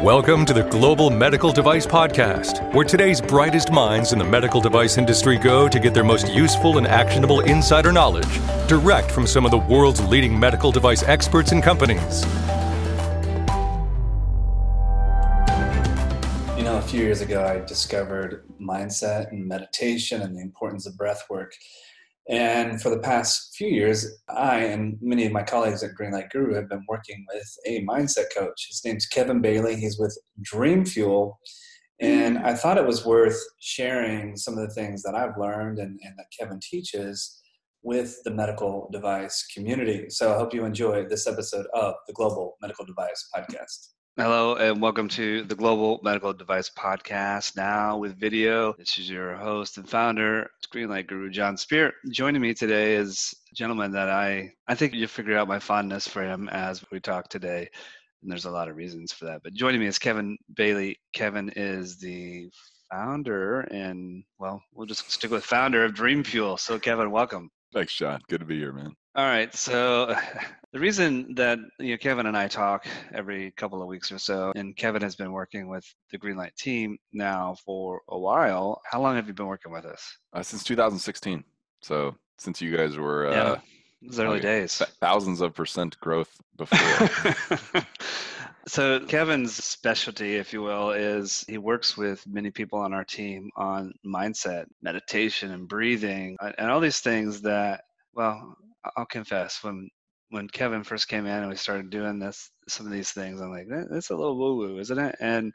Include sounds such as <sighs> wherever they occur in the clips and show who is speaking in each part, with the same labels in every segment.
Speaker 1: Welcome to the Global Medical Device Podcast, where today's brightest minds in the medical device industry go to get their most useful and actionable insider knowledge direct from some of the world's leading medical device experts and companies.
Speaker 2: You know, a few years ago, I discovered mindset and meditation and the importance of breath work. And for the past few years, I and many of my colleagues at Greenlight Guru have been working with a mindset coach. His name's Kevin Bailey. He's with Dream Fuel. And I thought it was worth sharing some of the things that I've learned and, and that Kevin teaches with the medical device community. So I hope you enjoy this episode of the Global Medical Device Podcast.
Speaker 3: Hello and welcome to the Global Medical Device Podcast. Now with video, this is your host and founder, Greenlight Guru Jon Speer. Joining me today is a gentleman that I I think you'll figure out my fondness for him as we talk today, and there's a lot of reasons for that. But joining me is Kevin Bailey. Kevin is the founder and well, we'll just stick with founder of Dream Fuel. So Kevin, welcome.
Speaker 4: Thanks, Jon. Good to be here, man.
Speaker 3: All right. So <laughs> the reason that you know Kevin and I talk every couple of weeks or so, and Kevin has been working with the Greenlight team now for a while. How long have you been working with us?
Speaker 4: Uh, since 2016. So since you guys were uh,
Speaker 3: yeah, it early okay, days,
Speaker 4: thousands of percent growth <laughs> before. <laughs>
Speaker 3: so Kevin's specialty, if you will, is he works with many people on our team on mindset, meditation, and breathing, uh, and all these things that well I'll confess when when Kevin first came in and we started doing this some of these things, I'm like, that's a little woo woo, isn't it? And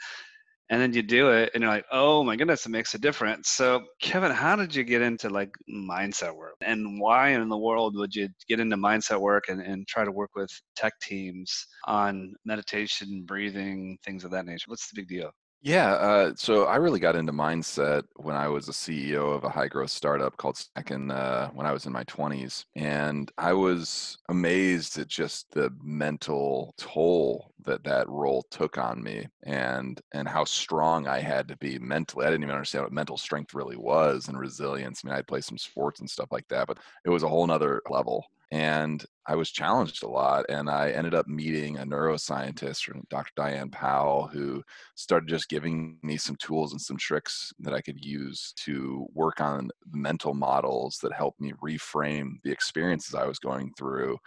Speaker 3: and then you do it and you're like, oh my goodness, it makes a difference. So Kevin, how did you get into like mindset work? And why in the world would you get into mindset work and, and try to work with tech teams on meditation, breathing, things of that nature? What's the big deal?
Speaker 4: Yeah, uh, so I really got into mindset when I was a CEO of a high growth startup called in, uh, when I was in my 20s. And I was amazed at just the mental toll that that role took on me and and how strong I had to be mentally. I didn't even understand what mental strength really was and resilience. I mean, I'd play some sports and stuff like that, but it was a whole nother level and I was challenged a lot. And I ended up meeting a neuroscientist, Dr. Diane Powell, who started just giving me some tools and some tricks that I could use to work on mental models that helped me reframe the experiences I was going through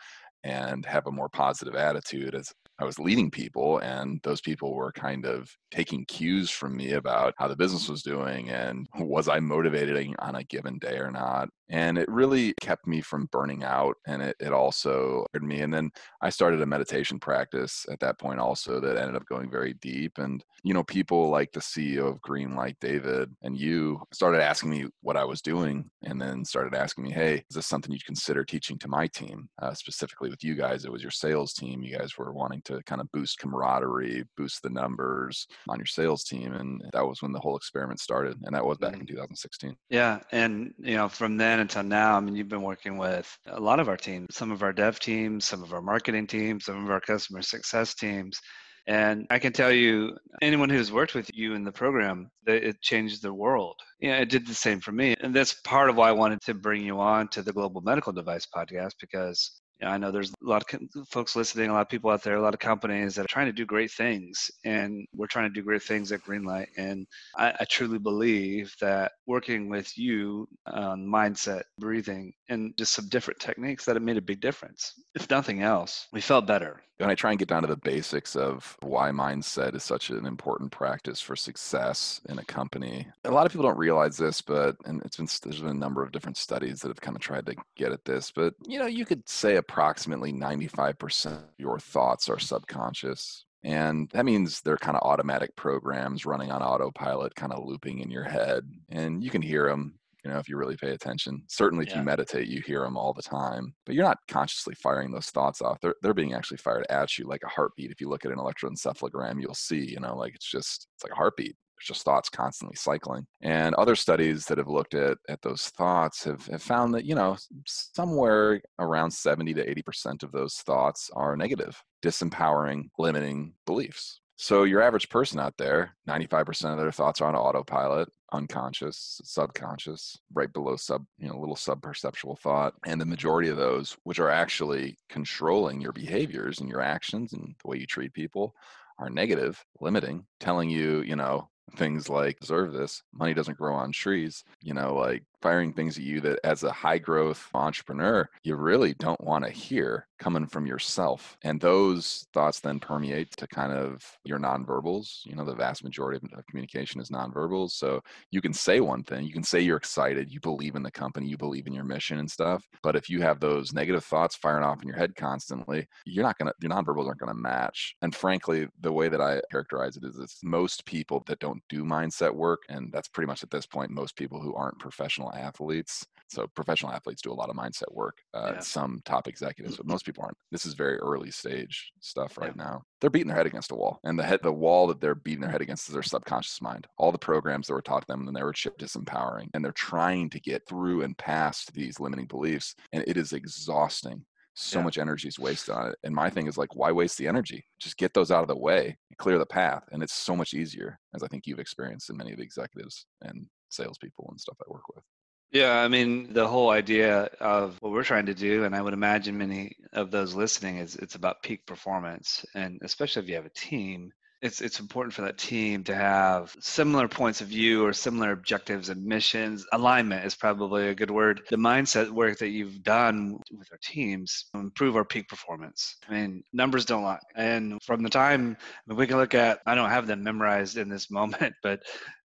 Speaker 4: and have a more positive attitude as I was leading people, and those people were kind of taking cues from me about how the business was doing and <laughs> was I motivating on a given day or not. And it really kept me from burning out, and it, it also hurt me. And then I started a meditation practice at that point also that ended up going very deep. And you know, people like the CEO of Greenlight, David, and you started asking me what I was doing, and then started asking me, "Hey, is this something you'd consider teaching to my team, uh, specifically with you guys? It was your sales team. You guys were wanting to kind of boost camaraderie, boost the numbers on your sales team. And that was when the whole experiment started. And that was back in mm-hmm. 2016.
Speaker 3: Yeah. And, you know, from then until now, I mean, you've been working with a lot of our teams, some of our dev teams, some of our marketing teams, some of our customer success teams. And I can tell you, anyone who's worked with you in the program, it changed the world. Yeah, it did the same for me. And that's part of why I wanted to bring you on to the Global Medical Device podcast because I know there's a lot of folks listening, a lot of people out there, a lot of companies that are trying to do great things, and we're trying to do great things at Greenlight. And I, I truly believe that working with you on mindset, breathing, and just some different techniques that have made a big difference. If nothing else, we felt better.
Speaker 4: And I try and get down to the basics of why mindset is such an important practice for success in a company. A lot of people don't realize this, but and it's been there's been a number of different studies that have kind of tried to get at this. But you know, you could say approximately 95% of your thoughts are subconscious. And that means they're kind of automatic programs running on autopilot, kind of looping in your head. And you can hear them, you know, if you really pay attention. Certainly, if yeah. you meditate, you hear them all the time. But you're not consciously firing those thoughts off. They're, they're being actually fired at you like a heartbeat. If you look at an electroencephalogram, you'll see, you know, like it's just, it's like a heartbeat just thoughts constantly cycling. And other studies that have looked at, at those thoughts have, have found that, you know, somewhere around 70 to 80% of those thoughts are negative, disempowering, limiting beliefs. So your average person out there, 95% of their thoughts are on autopilot, unconscious, subconscious, right below sub, you know, little subperceptual thought. And the majority of those, which are actually controlling your behaviors and your actions and the way you treat people, are negative, limiting, telling you, you know, things like deserve this. Money doesn't grow on trees. You know like firing things at you that as a high growth entrepreneur you really don't want to hear coming from yourself and those thoughts then permeate to kind of your nonverbals you know the vast majority of communication is nonverbals so you can say one thing you can say you're excited you believe in the company you believe in your mission and stuff but if you have those negative thoughts firing off in your head constantly you're not going to your nonverbals aren't going to match and frankly the way that i characterize it is it's most people that don't do mindset work and that's pretty much at this point most people who aren't professional athletes. So professional athletes do a lot of mindset work. Uh, yeah. Some top executives, but most people aren't. This is very early stage stuff right yeah. now. They're beating their head against a wall, and the head, the wall that they're beating their head against is their subconscious mind. All the programs that were taught them when they were chip disempowering, and they're trying to get through and past these limiting beliefs, and it is exhausting so yeah. much energy is wasted on it. And my thing is like, why waste the energy? Just get those out of the way, clear the path. And it's so much easier, as I think you've experienced in many of the executives and salespeople and stuff I work with.
Speaker 3: Yeah, I mean, the whole idea of what we're trying to do, and I would imagine many of those listening, is it's about peak performance. And especially if you have a team, it's it's important for that team to have similar points of view or similar objectives and missions. Alignment is probably a good word. The mindset work that you've done with our teams improve our peak performance. I mean, numbers don't lie. And from the time I mean, we can look at, I don't have them memorized in this <laughs> moment, but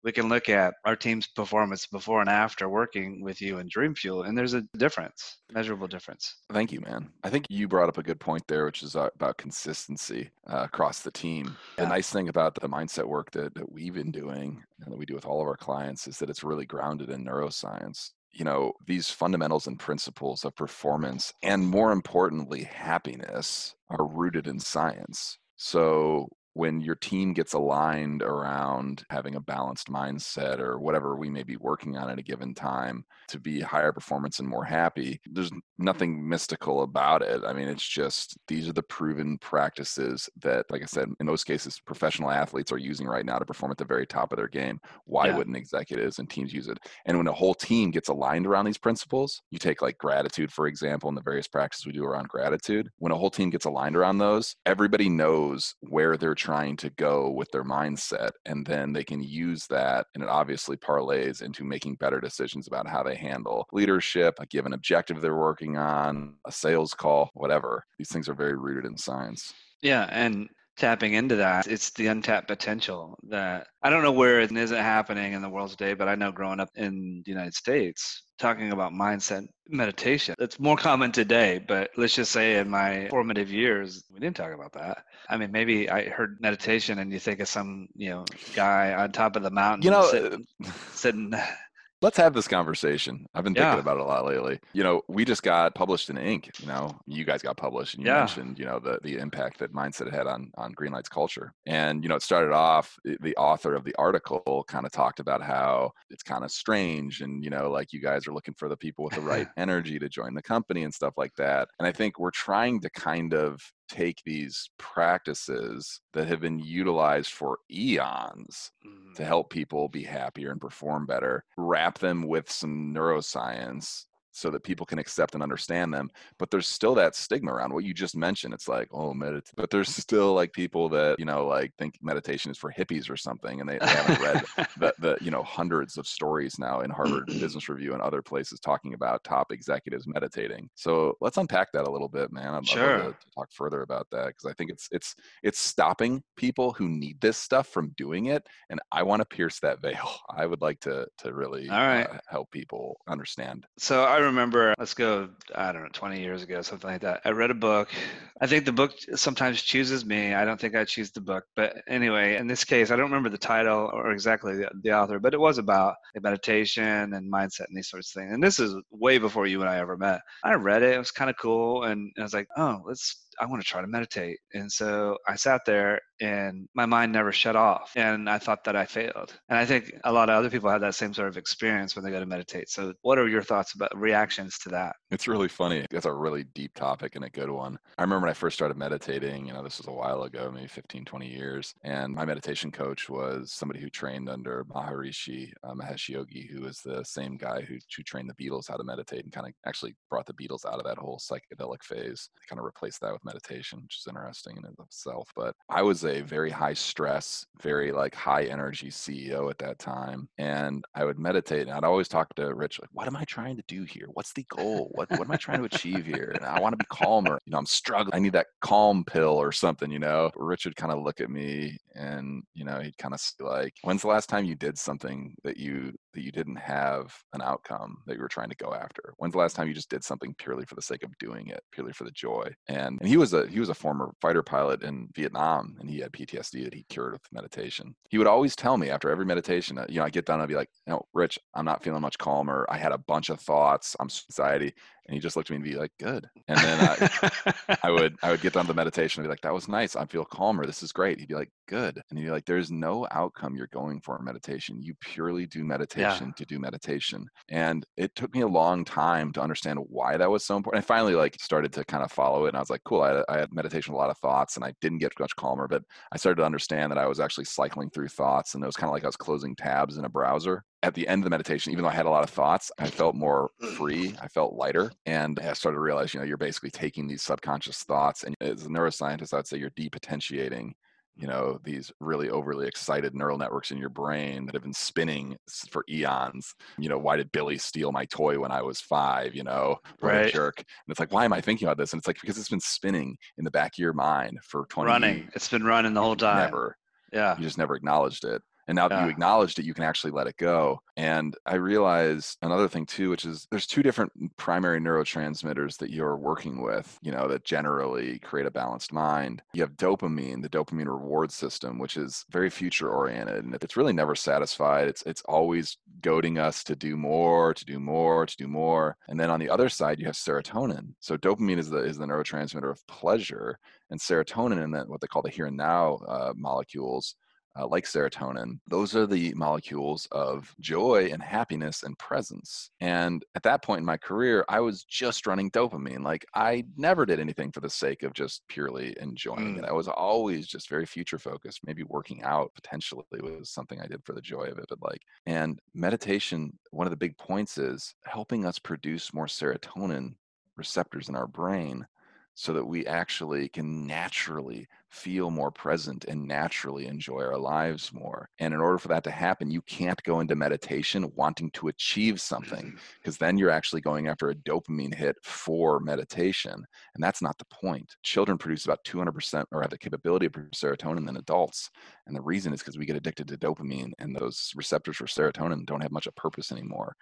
Speaker 3: we can look at our team's performance before and after working with you in Dream Fuel, and there's a difference, measurable difference.
Speaker 4: Thank you, man. I think you brought up a good point there, which is uh, about consistency uh, across the team. Yeah. The nice thing about the mindset work that, that we've been doing and that we do with all of our clients is that it's really grounded in neuroscience you know these fundamentals and principles of performance and more importantly happiness are rooted in science so when your team gets aligned around having a balanced mindset or whatever we may be working on at a given time to be higher performance and more happy, there's nothing mystical about it. I mean, it's just these are the proven practices that, like I said, in most cases, professional athletes are using right now to perform at the very top of their game. Why yeah. wouldn't executives and teams use it? And when a whole team gets aligned around these principles, you take like gratitude, for example, and the various practices we do around gratitude. When a whole team gets aligned around those, everybody knows where they're trying to go with their mindset and then they can use that and it obviously parlays into making better decisions about how they handle leadership a given objective they're working on a sales call whatever. These things are very rooted in science.
Speaker 3: Yeah and tapping into that. It's the untapped potential that I don't know where it isn't happening in the world today, but I know growing up in the United States, talking about mindset meditation, it's more common today, but let's just say in my formative years, we didn't talk about that. I mean, maybe I heard meditation and you think of some, you know, guy on top of the mountain,
Speaker 4: you know,
Speaker 3: sitting, uh, sitting <laughs>
Speaker 4: let's have this conversation. I've been thinking yeah. about it a lot lately. You know, we just got published in Inc. You know, you guys got published, and you yeah. mentioned, you know, the the impact that mindset had on on Greenlight's culture. And you know, it started off. The author of the article kind of talked about how it's kind of strange, and you know, like you guys are looking for the people with the right <laughs> energy to join the company and stuff like that. And I think we're trying to kind of take these practices that have been utilized for eons mm-hmm. to help people be happier and perform better, wrap them with some neuroscience so that people can accept and understand them. But there's still that stigma around what you just mentioned. It's like, oh, meditate. <laughs> But there's still like people that, you know, like think meditation is for hippies or something. And they, they haven't read the, the, you know, hundreds of stories now in Harvard <laughs> Business Review and other places talking about top executives meditating. So let's unpack that a little bit, man. I'd
Speaker 3: sure.
Speaker 4: love to, talk further about that because I think it's, it's, it's stopping people who need this stuff from doing it. And I want to pierce that veil. <laughs> I would like to, to really
Speaker 3: All right.
Speaker 4: Uh, help people understand.
Speaker 3: So I remember, let's go, I don't know, 20 years ago, something like that. I read a book. I think the book sometimes chooses me. I don't think I choose the book. But anyway, in this case, I don't remember the title or exactly the, the author, but it was about meditation and mindset and these sorts of things. And this is way before you and I ever met. I read it. It was kind of cool. And I was like, oh, let's I want to try to meditate. And so I sat there and my mind never shut off. And I thought that I failed. And I think a lot of other people have that same sort of experience when they go to meditate. So, what are your thoughts about reactions to that?
Speaker 4: It's really funny. That's a really deep topic and a good one. I remember when I first started meditating, you know, this was a while ago, maybe 15, 20 years. And my meditation coach was somebody who trained under Maharishi uh, Mahesh Yogi, who was the same guy who, who trained the Beatles how to meditate and kind of actually brought the Beatles out of that whole psychedelic phase, kind of replaced that with meditation, which is interesting in itself. But I was a very high stress, very like high energy CEO at that time. And I would meditate and I'd always talk to Rich, like, what am I trying to do here? What's the goal? What, what am I trying to achieve here? And I want to be calmer. You know, I'm struggling. I need that calm pill or something, you know? Rich would kind of look at me and, you know, he'd kind of like, when's the last time you did something that you that you didn't have an outcome that you were trying to go after? When's the last time you just did something purely for the sake of doing it, purely for the joy? And, and he was a he was a former fighter pilot in Vietnam, and he had PTSD that he cured with meditation. He would always tell me after every meditation, uh, you know, I get done, I'd be like, you know, Rich, I'm not feeling much calmer. I had a bunch of thoughts. I'm anxiety. And he just looked at me and be like, good. And then I, <laughs> I would I would get done the meditation and be like, that was nice. I feel calmer. This is great. He'd be like, good. And he'd be like, there's no outcome you're going for in meditation. You purely do meditation yeah. to do meditation. And it took me a long time to understand why that was so important. I finally like started to kind of follow it. And I was like, cool. I, I had meditation, a lot of thoughts, and I didn't get much calmer, but I started to understand that I was actually cycling through thoughts and it was kind of like I was closing tabs in a browser at the end of the meditation, even though I had a lot of thoughts, I felt more mm. free. I felt lighter. And I started to realize, you know, you're basically taking these subconscious thoughts and as a neuroscientist, I'd say you're depotentiating, you know, these really overly excited neural networks in your brain that have been spinning for eons. You know, why did Billy steal my toy when I was five? You know,
Speaker 3: right.
Speaker 4: jerk. And it's like, why am I thinking about this? And it's like, because it's been spinning in the back of your mind for 20
Speaker 3: running.
Speaker 4: Years.
Speaker 3: It's been running the whole time.
Speaker 4: Never.
Speaker 3: Yeah.
Speaker 4: You just never acknowledged it. And now that you acknowledged it, you can actually let it go. And I realize another thing too, which is there's two different primary neurotransmitters that you're working with, you know, that generally create a balanced mind. You have dopamine, the dopamine reward system, which is very future oriented and it's really never satisfied. It's it's always goading us to do more, to do more, to do more. And then on the other side, you have serotonin. So dopamine is the is the neurotransmitter of pleasure, and serotonin and then what they call the here and now uh, molecules uh, like serotonin, those are the molecules of joy and happiness and presence. And at that point in my career, I was just running dopamine. Like I never did anything for the sake of just purely enjoying mm. it. I was always just very future focused. Maybe working out potentially was something I did for the joy of it. But like, and meditation, one of the big points is helping us produce more serotonin receptors in our brain so that we actually can naturally feel more present and naturally enjoy our lives more. And in order for that to happen, you can't go into meditation wanting to achieve something mm-hmm. because then you're actually going after a dopamine hit for meditation. And that's not the point. Children produce about 200% or have the capability of serotonin than adults. And the reason is because we get addicted to dopamine and those receptors for serotonin don't have much of purpose anymore.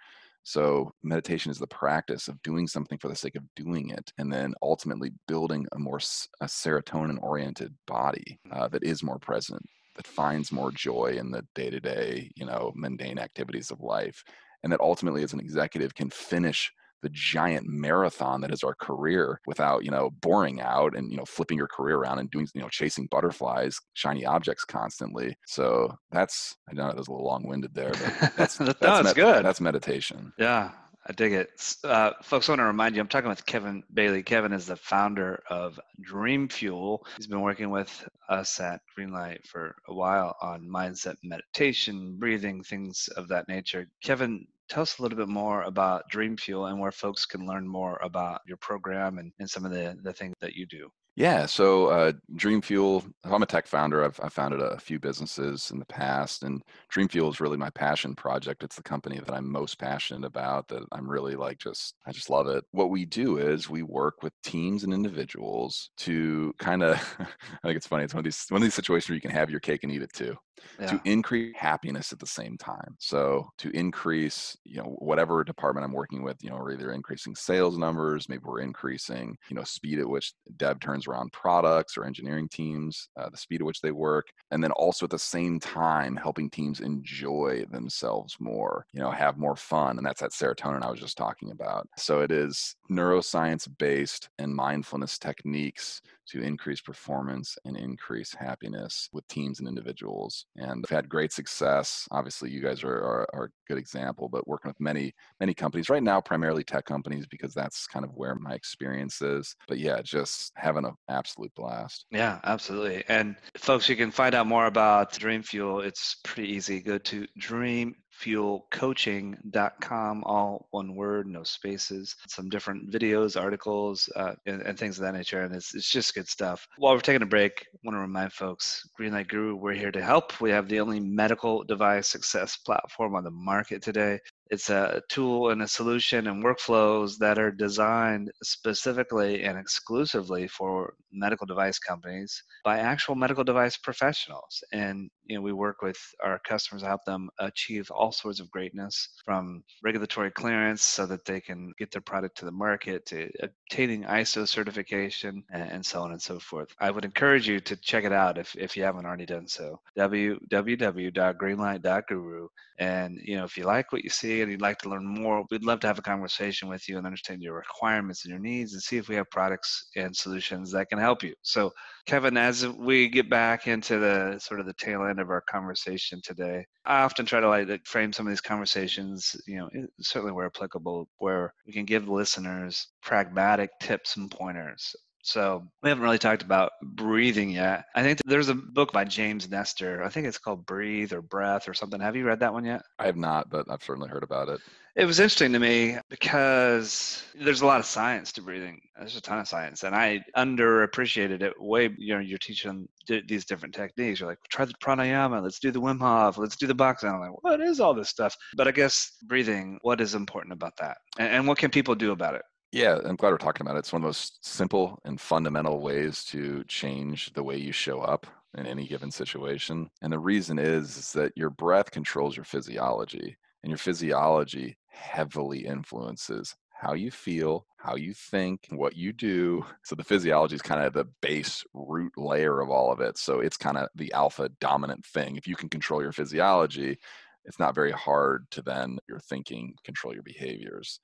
Speaker 4: So, meditation is the practice of doing something for the sake of doing it, and then ultimately building a more a serotonin oriented body uh, that is more present, that finds more joy in the day to day, you know, mundane activities of life, and that ultimately, as an executive, can finish the giant marathon that is our career without you know boring out and you know flipping your career around and doing you know chasing butterflies shiny objects constantly so that's i know that was a little long-winded there but that's <laughs>
Speaker 3: that's, that's med- good
Speaker 4: that's meditation
Speaker 3: yeah I dig it. Uh, folks, I want to remind you, I'm talking with Kevin Bailey. Kevin is the founder of Dream Fuel. He's been working with us at Greenlight for a while on mindset meditation, breathing, things of that nature. Kevin, tell us a little bit more about Dream Fuel and where folks can learn more about your program and, and some of the, the things that you do.
Speaker 4: Yeah, so uh, Dream Fuel, I'm a tech founder. I've, I've founded a few businesses in the past, and Dream Fuel is really my passion project. It's the company that I'm most passionate about, that I'm really like just, I just love it. What we do is we work with teams and individuals to kind of, <laughs> I think it's funny, it's one of these, one of these situations where you can have your cake and eat it too yeah. to increase happiness at the same time. So to increase, you know, whatever department I'm working with, you know, we're either increasing sales numbers, maybe we're increasing, you know, speed at which dev turns around products or engineering teams, uh, the speed at which they work, and then also at the same time helping teams enjoy themselves more, you know, have more fun, and that's that serotonin I was just talking about. So it is neuroscience based and mindfulness techniques to increase performance and increase happiness with teams and individuals. And I've had great success. Obviously, you guys are, are, are, a good example, but working with many, many companies right now, primarily tech companies, because that's kind of where my experience is. But yeah, just having an absolute blast.
Speaker 3: Yeah, absolutely. And folks, you can find out more about Dream Fuel. It's pretty easy. Go to Dream fuelcoaching.com, all one word, no spaces. Some different videos, articles, uh, and, and, things of that nature. And it's, it's just good stuff. While we're taking a break, I want to remind folks Greenlight Guru, we're here to help. We have the only medical device success platform on the market today. It's a tool and a solution and workflows that are designed specifically and exclusively for medical device companies by actual medical device professionals. And you know, we work with our customers to help them achieve all sorts of greatness from regulatory clearance so that they can get their product to the market to obtaining ISO certification and, so on and so forth. I would encourage you to check it out if, if you haven't already done so. www.greenlight.guru. And you know, if you like what you see and you'd like to learn more, we'd love to have a conversation with you and understand your requirements and your needs and see if we have products and solutions that can help you. So Kevin, as we get back into the sort of the tail end of our conversation today, I often try to like frame some of these conversations, you know, certainly where applicable, where we can give listeners pragmatic tips and pointers so we haven't really talked about breathing yet. I think there's a book by James Nestor. I think it's called Breathe or Breath or something. Have you read that one yet?
Speaker 4: I have not, but I've certainly heard about it.
Speaker 3: It was interesting to me because there's a lot of science to breathing. There's a ton of science, and I underappreciated it. Way, you know, you're teaching these different techniques. You're like, try the pranayama. Let's do the Wim Hof. Let's do the boxing. I'm like, what is all this stuff? But I guess breathing. What is important about that, and, and what can people do about it?
Speaker 4: Yeah, I'm glad we're talking about it. It's one of the most simple and fundamental ways to change the way you show up in any given situation. And the reason is, is that your breath controls your physiology, and your physiology heavily influences how you feel, how you think, what you do. So the physiology is kind of the base root layer of all of it. So it's kind of the alpha dominant thing. If you can control your physiology, it's not very hard to then your thinking control your behaviors.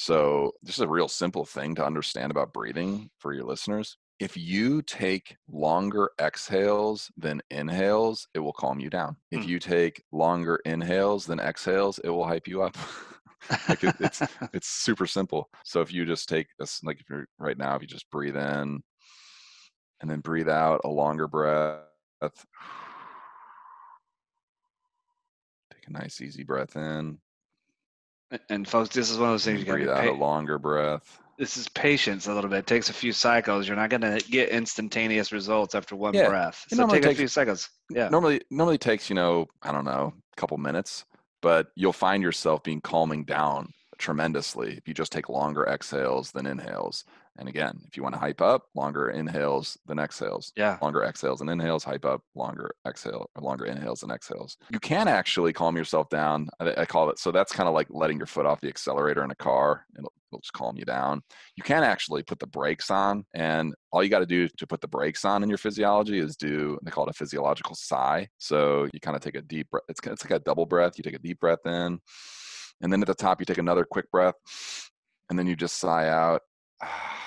Speaker 4: So, this is a real simple thing to understand about breathing for your listeners. If you take longer exhales than inhales, it will calm you down. If hmm. you take longer inhales than exhales, it will hype you up. <laughs> like it, it's <laughs> it's super simple. So if you just take this, like if you're right now, if you just breathe in and then breathe out a longer breath, take a nice easy breath in,
Speaker 3: and folks, this is one of those things you can
Speaker 4: breathe out a longer breath.
Speaker 3: This is patience a little bit. It takes a few cycles. You're not going to get instantaneous results after one yeah. breath. So take takes, a few cycles. Yeah.
Speaker 4: Normally, normally takes you know I don't know a couple minutes, but you'll find yourself being calming down tremendously if you just take longer exhales than inhales. And again, if you want to hype up, longer inhales than exhales.
Speaker 3: Yeah.
Speaker 4: Longer exhales and inhales, hype up, longer exhale or longer inhales and exhales. You can actually calm yourself down. I, I call it so that's kind of like letting your foot off the accelerator in a car. It'll, it'll just calm you down. You can actually put the brakes on, and all you got to do to put the brakes on in your physiology is do they call it a physiological sigh. So you kind of take a deep breath. It's it's like a double breath. You take a deep breath in, and then at the top you take another quick breath, and then you just sigh out. <sighs>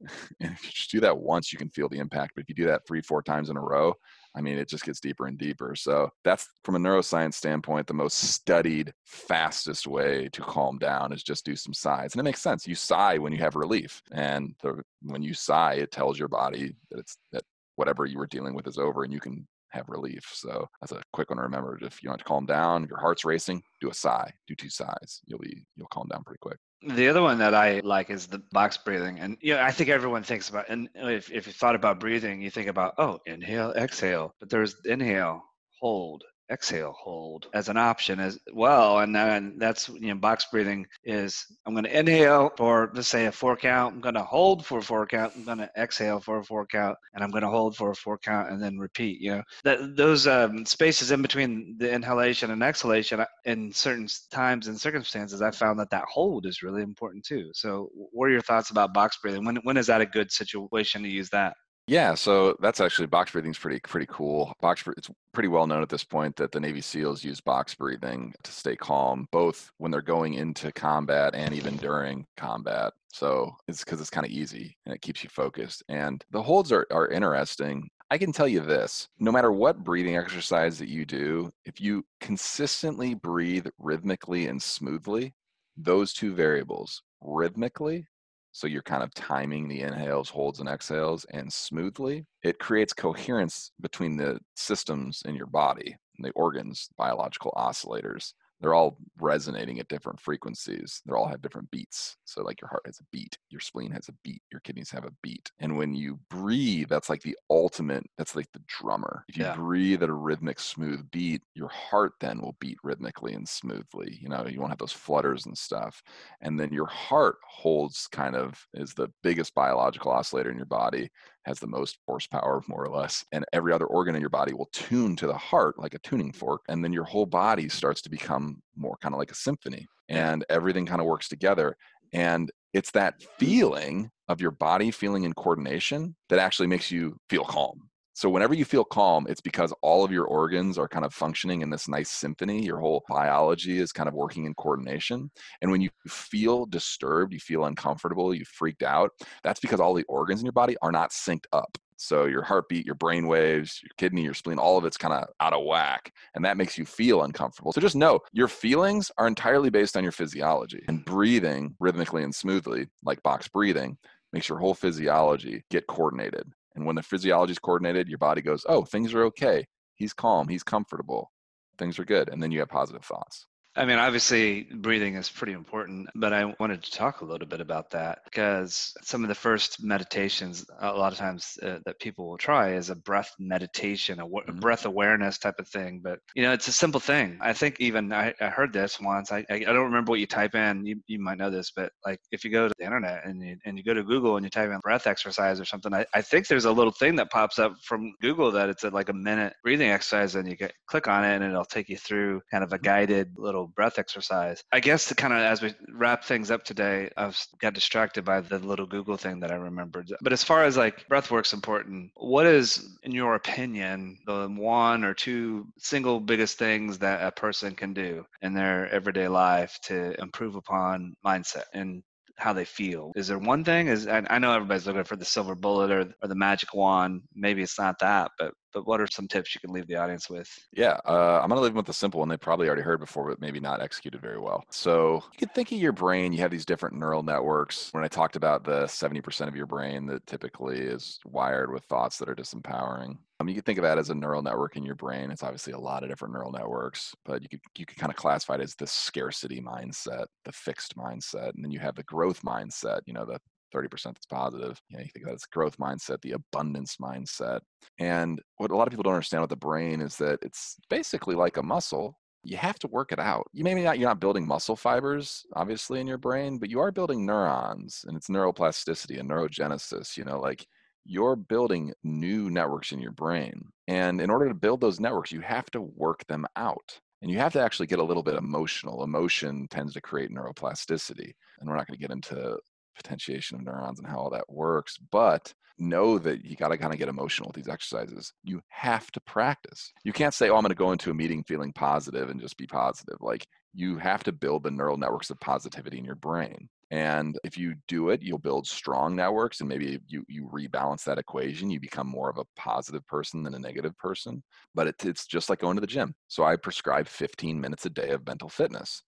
Speaker 4: <laughs> and if you just do that once, you can feel the impact. But if you do that three, four times in a row, I mean, it just gets deeper and deeper. So that's from a neuroscience standpoint, the most studied, fastest way to calm down is just do some sighs. And it makes sense. You sigh when you have relief. And the, when you sigh, it tells your body that it's that whatever you were dealing with is over and you can have relief. So that's a quick one to remember. If you want to calm down, your heart's racing, do a sigh, do two sighs. You'll be you'll calm down pretty quick.
Speaker 3: The other one that I like is the box breathing. And you know, I think everyone thinks about and if, if you thought about breathing, you think about, oh, inhale, exhale. But there's inhale, hold, exhale hold as an option as well and then that's you know box breathing is i'm going to inhale for let's say a four count i'm going to hold for a four count i'm going to exhale for a four count and i'm going to hold for a four count and then repeat you know? That those um, spaces in between the inhalation and exhalation uh, in certain times and circumstances i found that that hold is really important too. So what are your thoughts about box breathing? When when is that a good situation to use that
Speaker 4: yeah, so that's actually box breathing is pretty pretty cool. Box it's pretty well known at this point that the Navy SEALs use box breathing to stay calm, both when they're going into combat and even during combat. So it's because it's kind of easy and it keeps you focused. And the holds are are interesting. I can tell you this no matter what breathing exercise that you do, if you consistently breathe rhythmically and smoothly, those two variables, rhythmically so you're kind of timing the inhales, holds, and exhales and smoothly. It creates coherence between the systems in your body, the organs, biological oscillators. They're all resonating at different frequencies. They all have different beats. So, like your heart has a beat, your spleen has a beat, your kidneys have a beat. And when you breathe, that's like the ultimate, that's like the drummer. If you yeah. breathe at a rhythmic, smooth beat, your heart then will beat rhythmically and smoothly. You know, you won't have those flutters and stuff. And then your heart holds kind of is the biggest biological oscillator in your body has the most horsepower, more or less. And every other organ in your body will tune to the heart like a tuning mm-hmm. fork. And then your whole body starts to become more kind of like a symphony. And everything kind of works together. And it's that mm-hmm. feeling of your body feeling in coordination that actually makes you feel calm. So whenever you feel calm, it's because all of your organs are kind of functioning in this nice symphony. Your whole biology is kind of working in coordination. And when you feel disturbed, you feel uncomfortable, you freaked out, that's because all the organs in your body are not synced up. So your heartbeat, your brain waves, your kidney, your spleen, all of it's kind of out of whack. And that makes you feel uncomfortable. So just know your feelings are entirely based on your physiology. And breathing rhythmically and smoothly, like box breathing, makes your whole physiology get coordinated. And when the physiology is coordinated, your body goes, oh, things are okay. He's calm. He's comfortable. Things are good. And then you have positive thoughts.
Speaker 3: I mean, obviously, breathing is pretty important, but I wanted to talk a little bit about that because some of the first meditations, a lot of times uh, that people will try, is a breath meditation, a, w- mm-hmm. breath awareness type of thing. But you know, it's a simple thing. I think even I, I heard this once. I, I don't remember what you type in. You, you might know this, but like if you go to the internet and you and you go to Google and you type in breath exercise or something, I, I think there's a little thing that pops up from Google that it's a, like a minute breathing exercise, and you get, click on it and it'll take you through kind of a mm-hmm. guided little breath exercise. I guess to kind of as we wrap things up today, I've got distracted by the little Google thing that I remembered. But as far as like breath work's important, what is, in your opinion, the one or two single biggest things that a person can do in their everyday life to improve upon mindset and how they feel. Is there one thing? Is I, know everybody's looking for the silver bullet or, or the magic wand. Maybe it's not that, but but what are some tips you can leave the audience with?
Speaker 4: Yeah, uh, I'm going to leave them with a simple one they probably already heard before, but maybe not executed very well. So you can think of your brain, you have these different neural networks. When I talked about the 70% of your brain that typically is wired with thoughts that are disempowering, um, you can think of that as a neural network in your brain. It's obviously a lot of different neural networks, but you could you could kind of classify it as the scarcity mindset, the fixed mindset, and then you have the growth mindset. You know, the 30% that's positive. You know, you think that's growth mindset, the abundance mindset. And what a lot of people don't understand with the brain is that it's basically like a muscle. You have to work it out. You maybe not you're not building muscle fibers, obviously, in your brain, but you are building neurons and it's neuroplasticity and neurogenesis, you know, like you're building new networks in your brain. And in order to build those networks, you have to work them out. And you have to actually get a little bit emotional. Emotion tends to create neuroplasticity. And we're not going to get into potentiation of neurons and how all that works. But know that you got to kind of get emotional with these exercises. You have to practice. You can't say, oh, I'm going to go into a meeting feeling positive and just be positive. Like you have to build the neural networks of positivity in your brain. And if you do it, you'll build strong networks and maybe you, you rebalance that equation. You become more of a positive person than a negative person. But it, it's just like going to the gym. So I prescribe 15 minutes a day of mental fitness.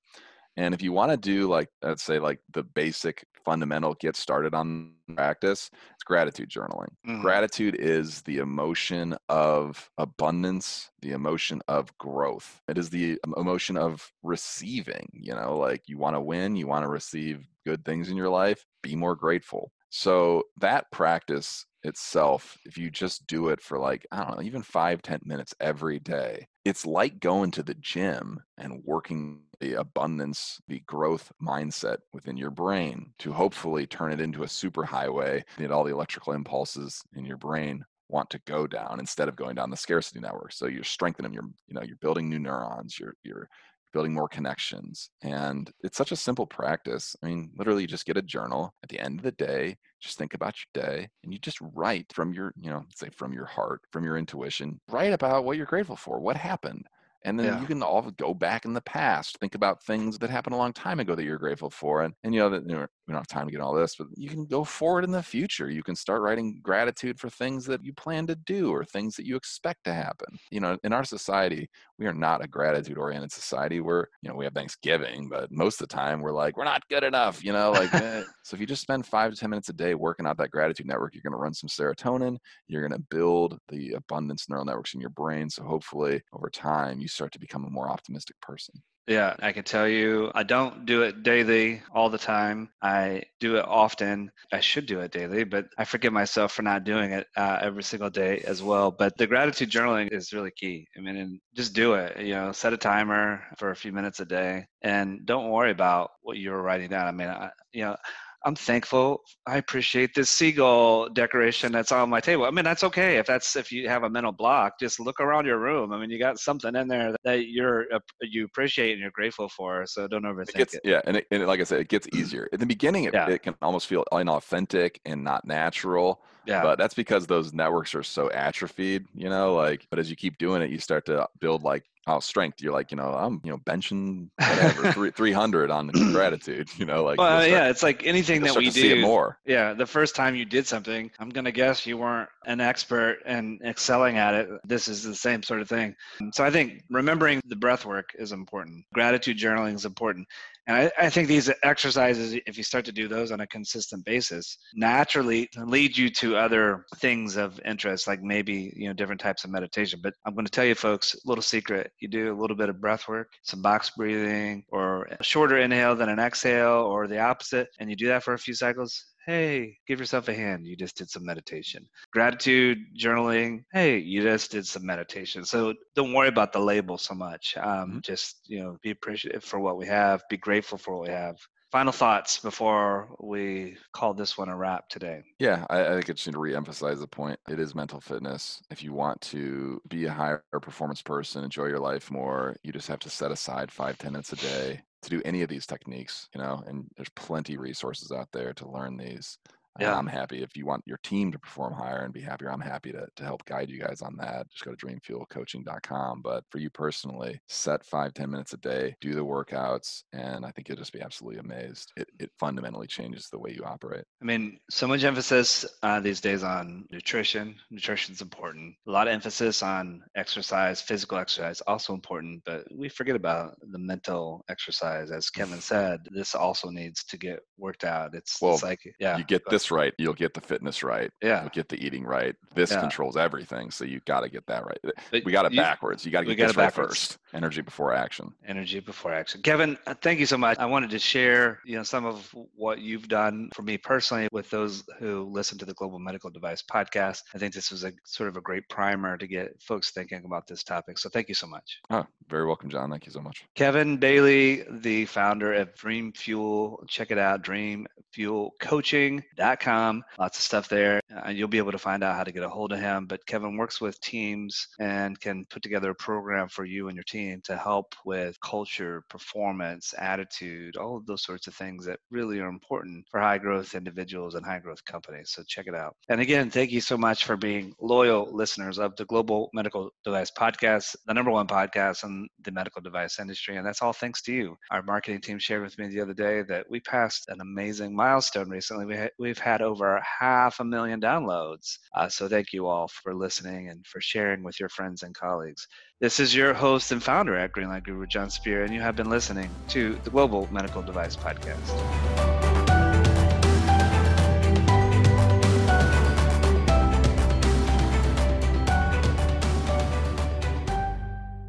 Speaker 4: And if you want to do like, let's say, like the basic fundamental get started on practice, it's gratitude journaling. Mm-hmm. Gratitude is the emotion of abundance, the emotion of growth. It is the emotion of receiving. You know, like you want to win, you want to receive good things in your life, be more grateful. So that practice itself, if you just do it for like, I don't know, even five, ten minutes every day, it's like going to the gym and working the abundance, the growth mindset within your brain to hopefully turn it into a super highway that all the electrical impulses in your brain want to go down instead of going down the scarcity network. So you're strengthening your, you know, you're building new neurons, you're you're building more connections. And it's such a simple practice. I mean, literally you just get a journal at the end of the day, just think about your day and you just write from your, you know, say from your heart, from your intuition, write about what you're grateful for, what happened. And then yeah. you can all go back in the past, think about things that happened a long time ago that you're grateful for. And, and you know, that you know, we don't have time to get all this, but you can go forward in the future. You can start writing gratitude for things that you plan to do or things that you expect to happen. You know, in our society, we are not a gratitude oriented society. We're, you know, we have Thanksgiving, but most of the time we're like, we're not good enough, you know, like, eh. <laughs> so if you just spend five to 10 minutes a day working out that gratitude network, you're going to run some serotonin, you're going to build the abundance neural networks in your brain. So hopefully over time, you start to become a more optimistic person.
Speaker 3: Yeah, I can tell you, I don't do it daily all the time. I do it often. I should do it daily, but I forgive myself for not doing it uh, every single day as well. But the gratitude journaling is really key. I mean, and just do it. You know, set a timer for a few minutes a day, and don't worry about what you're writing down. I mean, I, you know, I'm thankful. I appreciate this seagull decoration that's on my table. I mean, that's okay if that's if you have a mental block. Just look around your room. I mean, you got something in there that you're you appreciate and you're grateful for. So don't overthink it.
Speaker 4: Gets,
Speaker 3: it.
Speaker 4: Yeah, and, it, and like I said, it gets easier. In the beginning, it, yeah. it can almost feel inauthentic and not natural. Yeah. But that's because those networks are so atrophied, you know, like, but as you keep doing it, you start to build like oh strength. You're like you know i'm you know benching whatever <laughs> 300 on <clears throat> gratitude you know like
Speaker 3: well, yeah it's like anything that we do more. Yeah the first time you did something i'm gonna guess you weren't an expert and excelling at it. This is the same sort of thing. So i think remembering the breath work is important. Gratitude journaling is important and I, I, think these exercises, if you start to do those on a consistent basis, naturally lead you to other things of interest, like maybe you know different types of meditation. But I'm going to tell you, folks, a little secret: you do a little bit of breath work, some box breathing, or a shorter inhale than an exhale, or the opposite, and you do that for a few cycles hey, give yourself a hand. You just did some meditation. Gratitude journaling, hey, you just did some meditation. So don't worry about the label so much. Um, mm-hmm. Just, you know, be appreciative for what we have, be grateful for what we have. Final thoughts before we call this one a wrap today.
Speaker 4: Yeah, I, I think it's to re-emphasize the point. It is mental fitness. If you want to be a higher performance person, enjoy your life more, you just have to set aside five, ten minutes a day to do any of these techniques, you know, and there's plenty of resources out there to learn these yeah. I'm happy if you want your team to perform higher and be happier. I'm happy to, to help guide you guys on that. Just go to dreamfuelcoaching.com. But for you personally, set five ten minutes a day, do the workouts, and I think you'll just be absolutely amazed. It, it fundamentally changes the way you operate.
Speaker 3: I mean, so much emphasis uh, these days on nutrition. Nutrition is important. A lot of emphasis on exercise, physical exercise, also important. But we forget about the mental exercise. As Kevin <laughs> said, this also needs to get worked out. It's,
Speaker 4: well,
Speaker 3: it's like, yeah.
Speaker 4: You get this right, you'll get the fitness right. Yeah. You'll get the eating right. This yeah. controls everything. So you got to get that right. But we got it you, backwards. You got to get this right first. Energy before action.
Speaker 3: Energy before action. Kevin, uh, thank you so much. I wanted to share, you know, some of what you've done for me personally with those who listen to the Global Medical Device podcast. I think this was a sort of a great primer to get folks thinking about this topic. So thank you so much.
Speaker 4: Oh, very welcome, Jon. Thank you so much.
Speaker 3: Kevin Bailey, the founder of Dream Fuel. Check it out, Dream Fuel Coaching. dreamfuelcoaching.com Lots of stuff there. Uh, you'll be able to find out how to get a hold of him. But Kevin works with teams and can put together a program for you and your team to help with culture, performance, attitude, all of those sorts of things that really are important for high growth individuals and high growth companies. So check it out. And again, thank you so much for being loyal listeners of the Global Medical Device Podcast, the number one podcast in the medical device industry. And that's all thanks to you. Our marketing team shared with me the other day that we passed an amazing milestone recently. We ha- we've had over half a million downloads. Uh, so thank you all for listening and for sharing with your friends and colleagues. This is your host and founder at Greenlight Guru, Jon Speer, and you have been listening to the Global Medical Device Podcast.